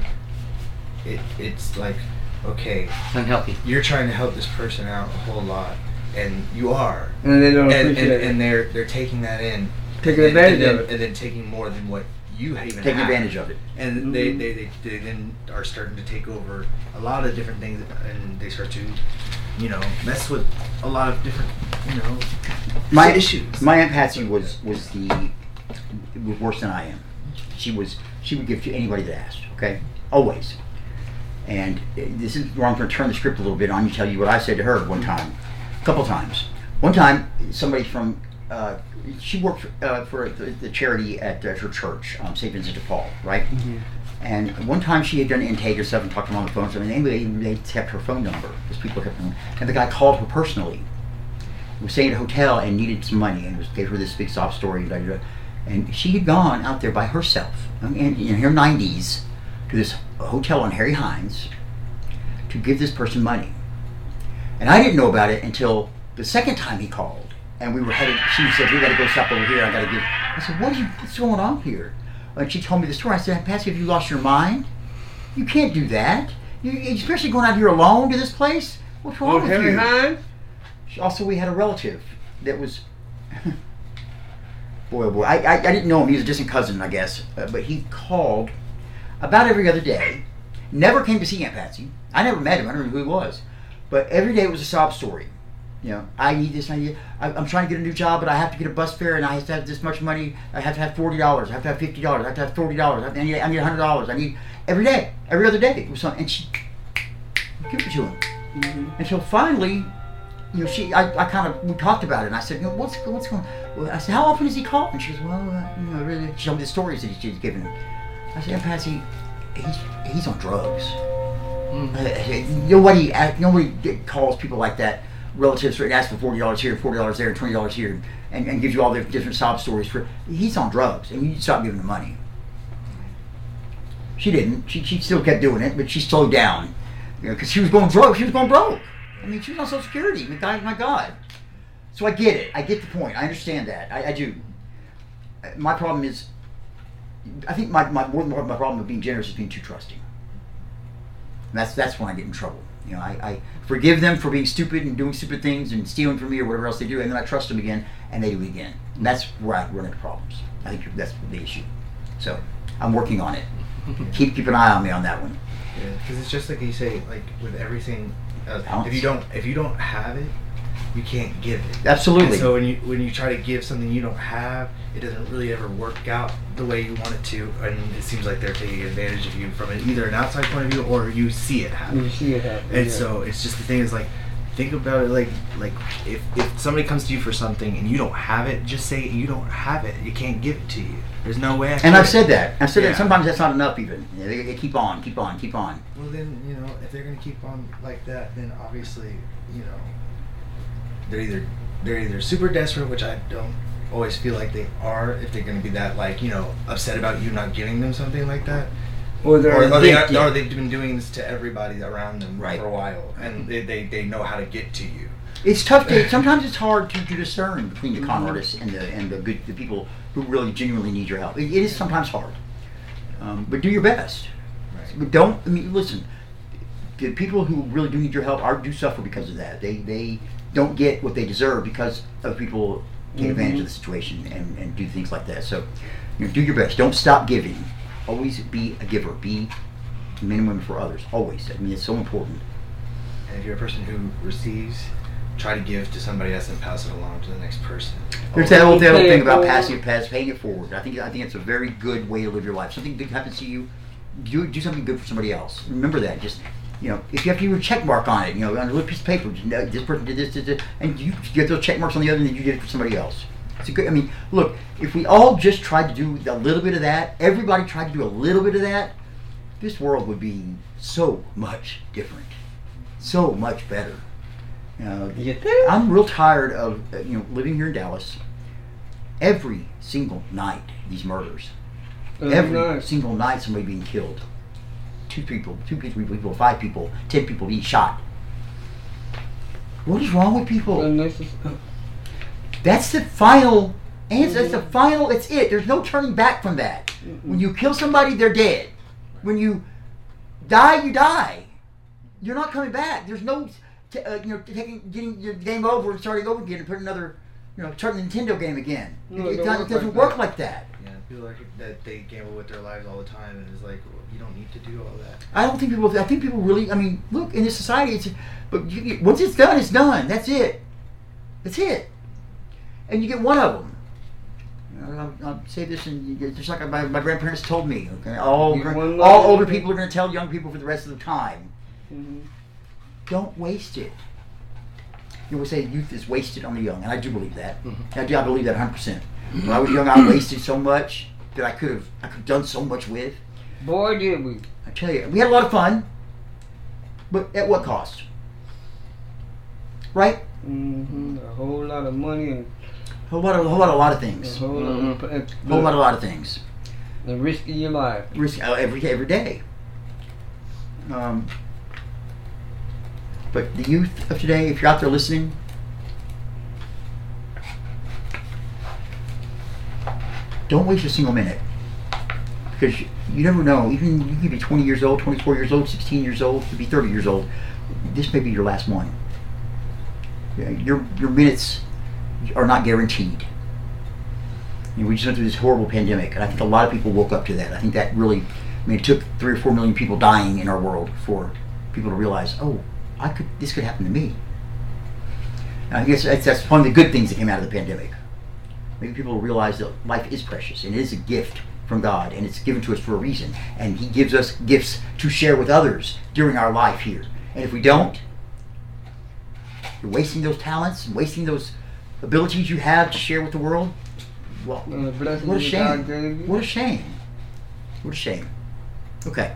Speaker 6: it it's like, okay,
Speaker 5: It's unhealthy.
Speaker 6: you're trying to help this person out a whole lot, and you are,
Speaker 3: and they don't
Speaker 6: and, and,
Speaker 3: appreciate
Speaker 6: and
Speaker 3: it.
Speaker 6: they're they're taking that in,
Speaker 3: Taking
Speaker 6: and,
Speaker 3: advantage
Speaker 6: and then,
Speaker 3: of it.
Speaker 6: and then taking more than what you even
Speaker 4: Taking
Speaker 6: have.
Speaker 4: advantage of it.
Speaker 6: and they,
Speaker 3: Mhm.
Speaker 6: they, they, they then are starting to take over a lot of different things and they start to you know mess with a lot of different you know
Speaker 4: My
Speaker 6: issues
Speaker 4: My aunt Patsy was was the was worse than I am. She was she would give to anybody that asked. Okay, always. And uh, this is where I'm going to turn the script a little bit on you. Tell you what I said to her one time, a couple times. One time, somebody from uh, she worked uh, for the, the charity at uh, her church, um, St. Vincent de Paul, right? And one time she had done intake or stuff and talked to him on the phone. So anyway, they kept her phone number because people kept them. And the guy called her personally was staying at a hotel and needed some money and was, gave her this big sob story. And she had gone out there by herself in, in her 90s to this hotel on Harry Hines to give this person money. And I didn't know about it until the second time he called. And we were headed, she said, we gotta go stop over here, I gotta give. I said, what you, what's going on here? And she told me the story. I said, Patsy, have you lost your mind? You can't do that. You, especially going out here alone to this place. What's wrong
Speaker 3: Oh,
Speaker 4: with
Speaker 3: Henry
Speaker 4: you?
Speaker 3: Hines?
Speaker 4: Also, we had a relative that was. [laughs] boy, oh boy. I, I, I didn't know him. He was a distant cousin, I guess. Uh, but he called about every other day. Never came to see Aunt Patsy. I never met him. I don't know who he was. But every day it was a sob story. You know, I need this, I need. I, I'm trying to get a new job, but I have to get a bus fare, and I have to have this much money. I have to have forty dollars. I have to have fifty dollars. I have to have forty dollars. I need, I need hundred dollars. I need every day, every other day. It was something, and she give it to him
Speaker 3: Mm-hmm.
Speaker 4: until finally you know, she, I, I kind of, we talked about it, and I said, you know, what's, what's going on? I said, how often does he call? And she goes, well, uh, you know, really, she told me the stories that she's given. I said, yeah, Patsy, he's, he's on drugs. Uh, nobody, uh, nobody calls people like that, relatives, and asks for forty dollars here, forty dollars there, and twenty dollars here, and, and gives you all the different sob stories. For he's on drugs, and you stop giving him money. She didn't. She, she still kept doing it, but she slowed down, you know, because she was going broke. She was going broke. I mean, she was on Social Security. My God, my God. So I get it. I get the point. I understand that. I, I do. My problem is, I think my, my more than my problem of being generous is being too trusting. And that's that's when I get in trouble. You know, I, I forgive them for being stupid and doing stupid things and stealing from me or whatever else they do, and then I trust them again, and they do it again. And that's where I run into problems. I think that's the issue. So I'm working on it. [laughs] keep keep an eye on me on that one.
Speaker 6: because it's just like you say, like with everything. If you don't, if you don't have it, you can't give it.
Speaker 4: Absolutely.
Speaker 6: And so when you when you try to give something you don't have, it doesn't really ever work out the way you want it to, and it seems like they're taking advantage of you from it, either an outside point of view or you see it happen.
Speaker 3: You see it happen.
Speaker 6: And
Speaker 3: yeah.
Speaker 6: so it's just the thing is like, think about it like like if if somebody comes to you for something and you don't have it, just say you don't have it. You can't give it to you. There's no way. I
Speaker 4: And I've
Speaker 6: could.
Speaker 4: said that. I've said
Speaker 6: Yeah.
Speaker 4: that. Sometimes that's not enough. Even they, they keep on, keep on, keep on.
Speaker 6: Well, then you know if they're gonna keep on like that, then obviously you know they're either they're either super desperate, which I don't always feel like they are. If they're gonna be that like you know upset about you not giving them something like that,
Speaker 3: or they're
Speaker 6: or, or they
Speaker 3: addicted.
Speaker 6: or they've been doing this to everybody around them
Speaker 4: Right.
Speaker 6: for a while, and they, they they know how to get to you.
Speaker 4: It's tough. To, [laughs] sometimes it's hard to, to discern between the
Speaker 6: Mm-hmm.
Speaker 4: con artists and the and the good the people who really genuinely need your help. It, it is sometimes hard, um, but do your best.
Speaker 6: Right.
Speaker 4: But don't. I mean, listen. The people who really do need your help are do suffer because of that. They they don't get what they deserve because of people take advantage of the situation and, and do things like that. So, you know, do your best. Don't stop giving. Always be a giver. Be men and women for others. Always. I mean, it's so important.
Speaker 6: And if you're a person who receives, try to give to somebody else and pass it along to the next person.
Speaker 4: There's that old, that old thing about
Speaker 3: passing
Speaker 4: it, pass, paying it forward. I think I think it's a very good way to live your life. Something good happens to you, do do something good for somebody else. Remember that. Just you know, if you have to do a check mark on it, you know, on a little piece of paper, just know this person did this, did this, and you get those check marks on the other, and then you did it for somebody else. It's a good. I mean, look, if we all just tried to do a little bit of that, everybody tried to do a little bit of that, this world would be so much different, so much better. You know,
Speaker 3: think?
Speaker 4: I'm real tired of uh, you know living here in Dallas. Every single night, these murders.
Speaker 3: Every
Speaker 4: Every
Speaker 3: night.
Speaker 4: single night, somebody being killed. Two people, two people, three people, five people, ten people being shot. What is wrong with people?
Speaker 3: And this is,
Speaker 4: That's the final answer. That's the final. It's it. There's no turning back from that. When you kill somebody, they're dead. When you die, you die. You're not coming back. There's no, t- uh, you know, taking getting your game over and starting over again and put another, you know, starting the Nintendo game again.
Speaker 3: No,
Speaker 4: it,
Speaker 3: it
Speaker 4: it doesn't-
Speaker 3: work
Speaker 4: it doesn't
Speaker 3: like
Speaker 4: work
Speaker 3: that.
Speaker 4: like that.
Speaker 6: Yeah, people like that they gamble with their lives all the time, and it's like well, you don't need to do all that.
Speaker 4: I don't think people. I think people really. I mean, look in this society. It's but you, you- once it's done, it's done. That's it. That's it. And you get one of them. I'll, I'll say this, and you get, just like my, my grandparents told me. Okay, all
Speaker 3: You
Speaker 4: all older people are going to tell young people for the rest of the time.
Speaker 3: Mhm.
Speaker 4: Don't waste it. You always say youth is wasted on the young, and I do believe that. I do. I believe that 100. percent When I was young, I [coughs] wasted so much that I could have I could have done so much with.
Speaker 3: Boy, did we.
Speaker 4: I tell you, we had a lot of fun, but at what cost? Right?
Speaker 3: Mm-hmm. A whole lot of money and
Speaker 4: A whole lot of, a whole lot, a lot of
Speaker 3: a
Speaker 4: things.
Speaker 3: whole lot of and,
Speaker 4: A whole lot, a lot of things.
Speaker 3: The risk risking your life.
Speaker 4: Risk uh, every every day. Um, but the youth of today, if you're out there listening, don't waste a single minute because you, you never know. Even you could be 20 years old, 24 years old, 16 years old, could be 30 years old. This may be your last one. Yeah, Your your minutes are not guaranteed. You know, we just went through this horrible pandemic, and I think a lot of people woke up to that. I think that really, I mean, it took three or four million people dying in our world for people to realize, oh, I could, this could happen to me. And I guess that's, that's one of the good things that came out of the pandemic. Maybe people realize that life is precious and it is a gift from God, and it's given to us for a reason. And He gives us gifts to share with others during our life here. And if we don't, you're wasting those talents and wasting those abilities you have to share with the world. Well,
Speaker 3: And
Speaker 4: what a shame.
Speaker 3: God gave you.
Speaker 4: What a shame. What a shame. Okay.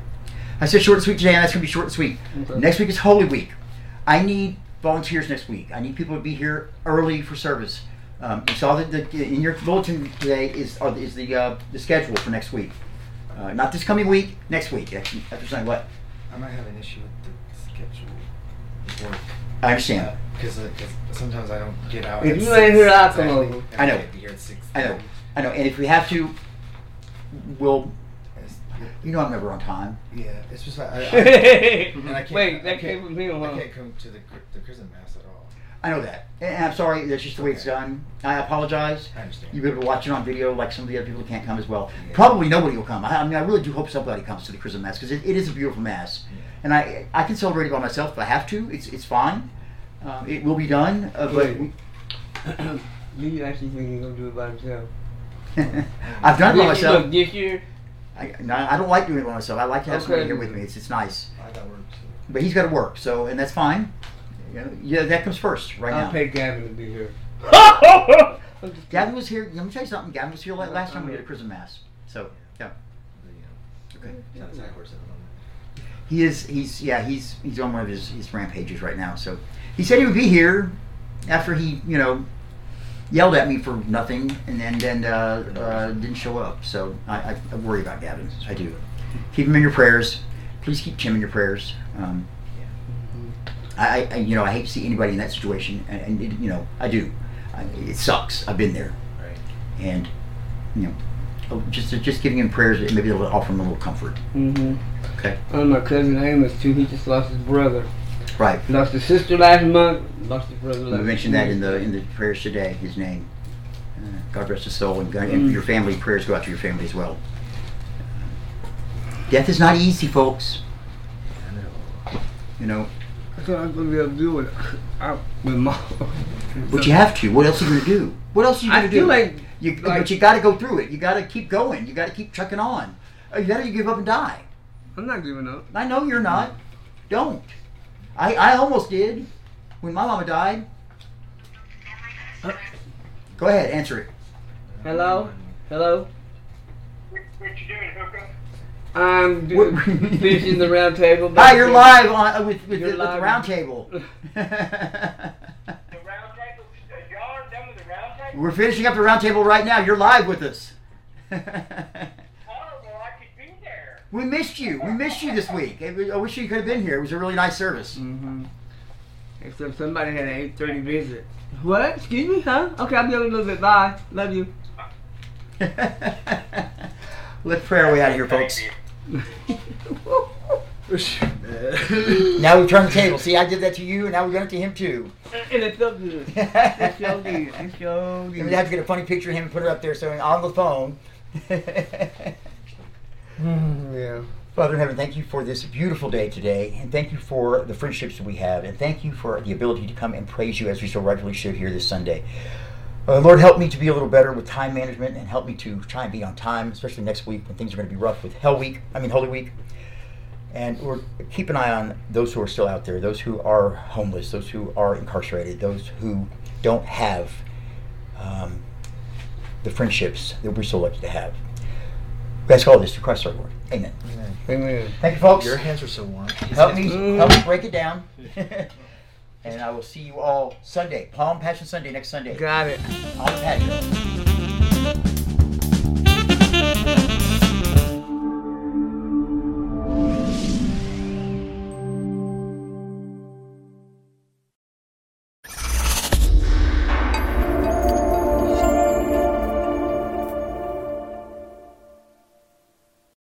Speaker 4: I said short and sweet today, and that's going to be short and sweet.
Speaker 3: Okay.
Speaker 4: Next week is Holy Week. I need volunteers next week. I need people to be here early for service. Um, you saw that the, in your bulletin today is are, is the uh, the schedule for next week. Uh, not this coming week, next week. After, after saying what?
Speaker 6: I might have an issue with the schedule of work.
Speaker 4: I understand.
Speaker 6: Because sometimes I don't get out.
Speaker 3: If
Speaker 6: at
Speaker 3: you ain't here, I'll come over.
Speaker 4: I know.
Speaker 6: can't Be here at six.
Speaker 4: I know. I know. And if we have to, we'll. You know I'm never on time.
Speaker 6: Yeah, it's just like I, I, [laughs] and I can't,
Speaker 3: Wait,
Speaker 6: I
Speaker 3: that
Speaker 6: can't-
Speaker 3: came from him,
Speaker 6: I can't come to the cr- the prison mass at all.
Speaker 4: I know that, and I'm sorry. That's just the way it's done. I apologize.
Speaker 6: I understand.
Speaker 4: You'll be able to watch it on video like some of the other people that can't come as well.
Speaker 6: Yeah.
Speaker 4: Probably nobody will come. I, I mean, I really do hope somebody comes to the Chrism Mass because it, it is a beautiful Mass.
Speaker 6: Yeah.
Speaker 4: And I I can celebrate it by myself if I have to. It's it's fine. Um, it will be done. Uh, but
Speaker 3: Wait. Do [coughs] you actually think you're gonna do it by himself? [laughs]
Speaker 4: I've done it by
Speaker 3: This year-
Speaker 4: myself.
Speaker 3: look, This year,
Speaker 4: I, no, I don't like doing it by myself. I like to have somebody
Speaker 3: Okay.
Speaker 4: here with me. It's it's nice.
Speaker 6: I got work. So.
Speaker 4: But he's got to work, so and that's fine. You know, yeah, that comes first right
Speaker 3: I'll
Speaker 4: now.
Speaker 3: pay Gavin to be here. [laughs]
Speaker 4: Gavin was here. Let me tell you something. Gavin was here la- last time we did a Chrism Mass. So yeah,
Speaker 6: The,
Speaker 4: okay.
Speaker 6: he's on side horse at the moment.
Speaker 4: He is. He's yeah. He's he's on one of his, his rampages right now. So he said he would be here after he you know yelled at me for nothing and then then uh, uh, didn't show up. So I, I, I worry about Gavin. I do. Keep him in your prayers. Please keep Tim in your prayers. Um, I, I you know I hate to see anybody in that situation, and, and it, you know I do. I, it sucks. I've been there,
Speaker 6: Right.
Speaker 4: and you know, oh, just just giving him prayers, maybe it'll offer him a little comfort.
Speaker 3: Mm-hmm.
Speaker 4: Okay.
Speaker 3: And my cousin Amos too. He just lost his brother.
Speaker 4: Right.
Speaker 3: Lost his sister last month. Lost his brother.
Speaker 4: We mentioned that in the in the prayers today. His name. Uh, God rest his soul, and, God, and your family prayers go out to your family as well. Death is not easy, folks. You know,
Speaker 3: I thought I was gonna be able to do it. I, with mom. [laughs]
Speaker 4: but you have to. What else are you gonna do? What else are you gonna
Speaker 3: feel
Speaker 4: do?
Speaker 3: like
Speaker 4: you,
Speaker 3: like-
Speaker 4: but you got to go through it. You got to keep going. You got to keep trucking on. You got to give up and die.
Speaker 3: I'm not giving up.
Speaker 4: I know you're not. Don't. I I almost did when my mama died. Go ahead, answer it.
Speaker 3: Hello? Hello.
Speaker 7: What you doing, hooker?
Speaker 3: I'm do- finishing the round table.
Speaker 4: Hi, you're live on uh, with with,
Speaker 3: You're
Speaker 4: the, with the round table. [laughs]
Speaker 7: The round table? Uh, y'all aren't done with the round table?
Speaker 4: We're finishing up the round table right now. You're live with us. [laughs]
Speaker 7: Oh, well, I could be there.
Speaker 4: We missed you. We missed you this week. I I wish you could have been here. It was a really nice service.
Speaker 3: Mm-hmm. Except somebody had an 8:30 visit. What? Excuse me? Huh? Okay, I'll be on a little bit. Bye. Love you. [laughs]
Speaker 4: Let's pray our way out of here, folks. [laughs] Now we turn the table. See, I did that to you, and now we're doing it to him too. [laughs]
Speaker 3: and it felt good. It sure did. It sure
Speaker 4: I'm
Speaker 3: did.
Speaker 4: have to get a funny picture of him and put it up there, so on the phone.
Speaker 3: Yeah.
Speaker 4: Father in heaven, thank you for this beautiful day today, and thank you for the friendships that we have, and thank you for the ability to come and praise you as we so rightfully should here this Sunday. Uh, Lord, help me to be a little better with time management, and help me to try and be on time, especially next week when things are going to be rough with Hell Week. I mean Holy Week. And Lord, keep an eye on those who are still out there, those who are homeless, those who are incarcerated, those who don't have um, the friendships that we're so lucky to have. We ask all this to Christ our Lord. Amen.
Speaker 6: Amen.
Speaker 3: Amen.
Speaker 4: Thank you, folks.
Speaker 6: Your hands are so warm.
Speaker 4: Help me,
Speaker 3: Mm.
Speaker 4: help me break it down. [laughs] [laughs] and I will see you all Sunday, Palm Passion Sunday next Sunday
Speaker 3: Got it.
Speaker 4: on the patio.